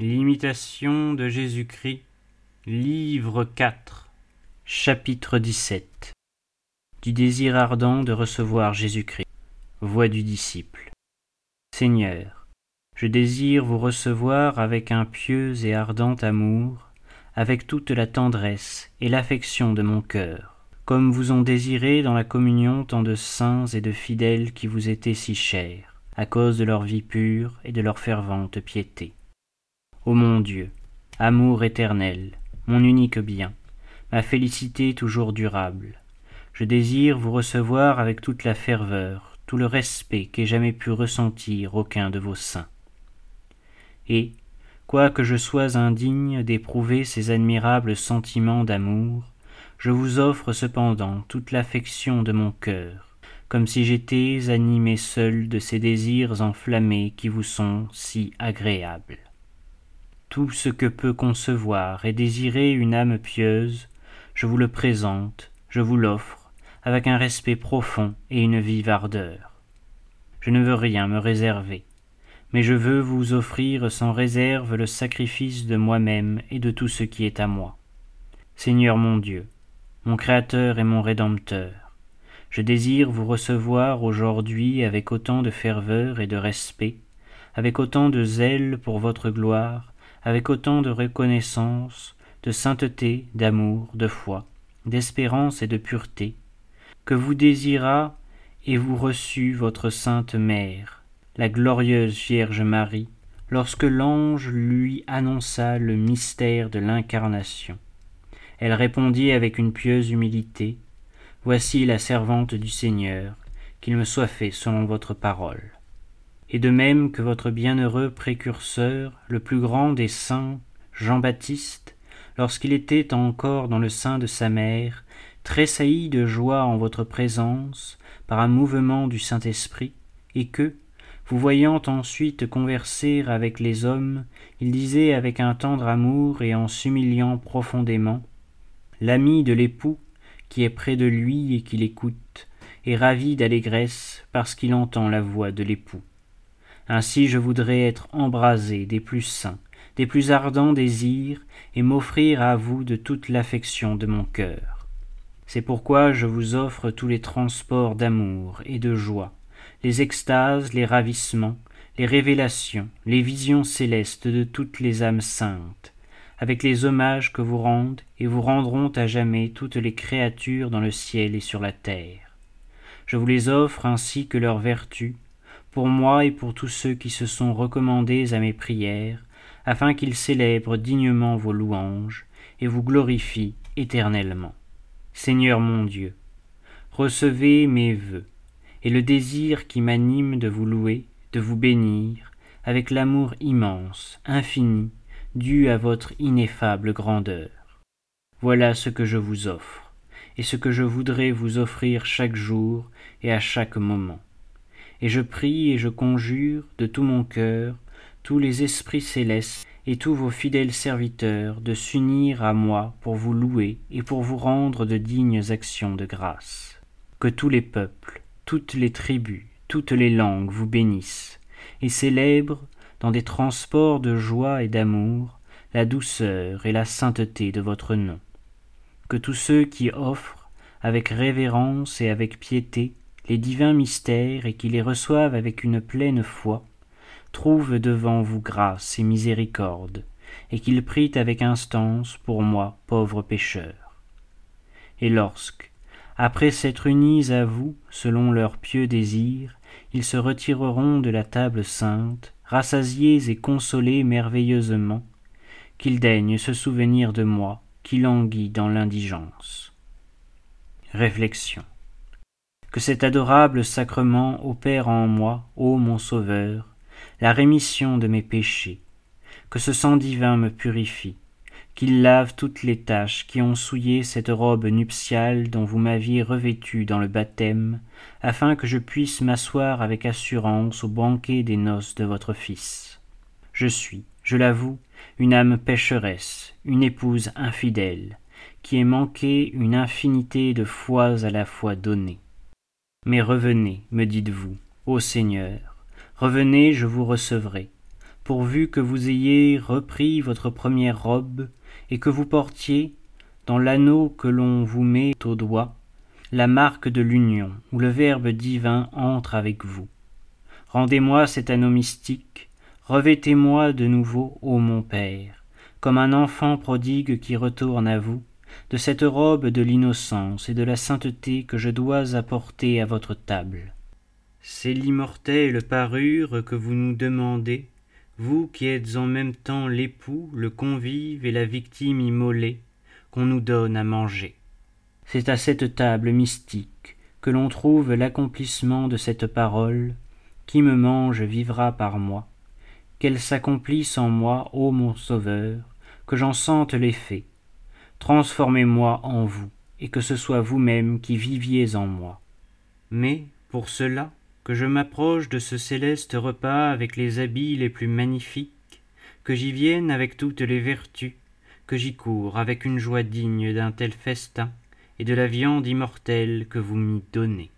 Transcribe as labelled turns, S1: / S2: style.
S1: L'imitation de Jésus-Christ, livre 4, chapitre 17 Du désir ardent de recevoir Jésus-Christ, voix du disciple. Seigneur, je désire vous recevoir avec un pieux et ardent amour, avec toute la tendresse et l'affection de mon cœur, comme vous ont désiré dans la communion tant de saints et de fidèles qui vous étaient si chers, à cause de leur vie pure et de leur fervente piété. Ô mon Dieu, amour éternel, mon unique bien, ma félicité toujours durable, je désire vous recevoir avec toute la ferveur, tout le respect qu'ait jamais pu ressentir aucun de vos saints. Et, quoique je sois indigne d'éprouver ces admirables sentiments d'amour, je vous offre cependant toute l'affection de mon cœur, comme si j'étais animé seul de ces désirs enflammés qui vous sont si agréables tout ce que peut concevoir et désirer une âme pieuse, je vous le présente, je vous l'offre, avec un respect profond et une vive ardeur. Je ne veux rien me réserver, mais je veux vous offrir sans réserve le sacrifice de moi-même et de tout ce qui est à moi. Seigneur mon Dieu, mon Créateur et mon Rédempteur, je désire vous recevoir aujourd'hui avec autant de ferveur et de respect, avec autant de zèle pour votre gloire, avec autant de reconnaissance, de sainteté, d'amour, de foi, d'espérance et de pureté, que vous désira et vous reçut votre sainte mère, la glorieuse Vierge Marie, lorsque l'ange lui annonça le mystère de l'incarnation. Elle répondit avec une pieuse humilité. Voici la servante du Seigneur, qu'il me soit fait selon votre parole et de même que votre bienheureux précurseur, le plus grand des saints, Jean-Baptiste, lorsqu'il était encore dans le sein de sa mère, tressaillit de joie en votre présence par un mouvement du Saint-Esprit, et que, vous voyant ensuite converser avec les hommes, il disait avec un tendre amour et en s'humiliant profondément L'ami de l'époux, qui est près de lui et qui l'écoute, est ravi d'allégresse parce qu'il entend la voix de l'époux. Ainsi je voudrais être embrasé des plus saints, des plus ardents désirs, et m'offrir à vous de toute l'affection de mon cœur. C'est pourquoi je vous offre tous les transports d'amour et de joie, les extases, les ravissements, les révélations, les visions célestes de toutes les âmes saintes, avec les hommages que vous rendent et vous rendront à jamais toutes les créatures dans le ciel et sur la terre. Je vous les offre ainsi que leurs vertus, pour moi et pour tous ceux qui se sont recommandés à mes prières, afin qu'ils célèbrent dignement vos louanges et vous glorifient éternellement. Seigneur mon Dieu, recevez mes vœux et le désir qui m'anime de vous louer, de vous bénir, avec l'amour immense, infini, dû à votre ineffable grandeur. Voilà ce que je vous offre, et ce que je voudrais vous offrir chaque jour et à chaque moment et je prie et je conjure de tout mon cœur tous les esprits célestes et tous vos fidèles serviteurs de s'unir à moi pour vous louer et pour vous rendre de dignes actions de grâce. Que tous les peuples, toutes les tribus, toutes les langues vous bénissent et célèbrent dans des transports de joie et d'amour la douceur et la sainteté de votre nom. Que tous ceux qui offrent avec révérence et avec piété les divins mystères et qui les reçoivent avec une pleine foi, trouvent devant vous grâce et miséricorde, et qu'ils prient avec instance pour moi, pauvre pécheur. Et lorsque, après s'être unis à vous selon leurs pieux désirs, ils se retireront de la table sainte, rassasiés et consolés merveilleusement, qu'ils daignent se souvenir de moi qui languis dans l'indigence. Réflexion que cet adorable sacrement opère en moi, ô mon Sauveur, la rémission de mes péchés, que ce sang divin me purifie, qu'il lave toutes les taches qui ont souillé cette robe nuptiale dont vous m'aviez revêtue dans le baptême, afin que je puisse m'asseoir avec assurance au banquet des noces de votre Fils. Je suis, je l'avoue, une âme pécheresse, une épouse infidèle, qui ai manqué une infinité de fois à la fois données. Mais revenez, me dites-vous, ô Seigneur, revenez, je vous recevrai. pourvu que vous ayez repris votre première robe, et que vous portiez, dans l'anneau que l'on vous met au doigt, la marque de l'union, où le Verbe divin entre avec vous. Rendez-moi cet anneau mystique, revêtez-moi de nouveau, ô mon Père, comme un enfant prodigue qui retourne à vous, de cette robe de l'innocence et de la sainteté que je dois apporter à votre table. C'est l'immortelle parure que vous nous demandez, vous qui êtes en même temps l'époux, le convive et la victime immolée, qu'on nous donne à manger. C'est à cette table mystique que l'on trouve l'accomplissement de cette parole, qui me mange vivra par moi, qu'elle s'accomplisse en moi, ô mon Sauveur, que j'en sente l'effet. Transformez-moi en vous, et que ce soit vous-même qui viviez en moi. Mais, pour cela, que je m'approche de ce céleste repas avec les habits les plus magnifiques, que j'y vienne avec toutes les vertus, que j'y cours avec une joie digne d'un tel festin, et de la viande immortelle que vous m'y donnez.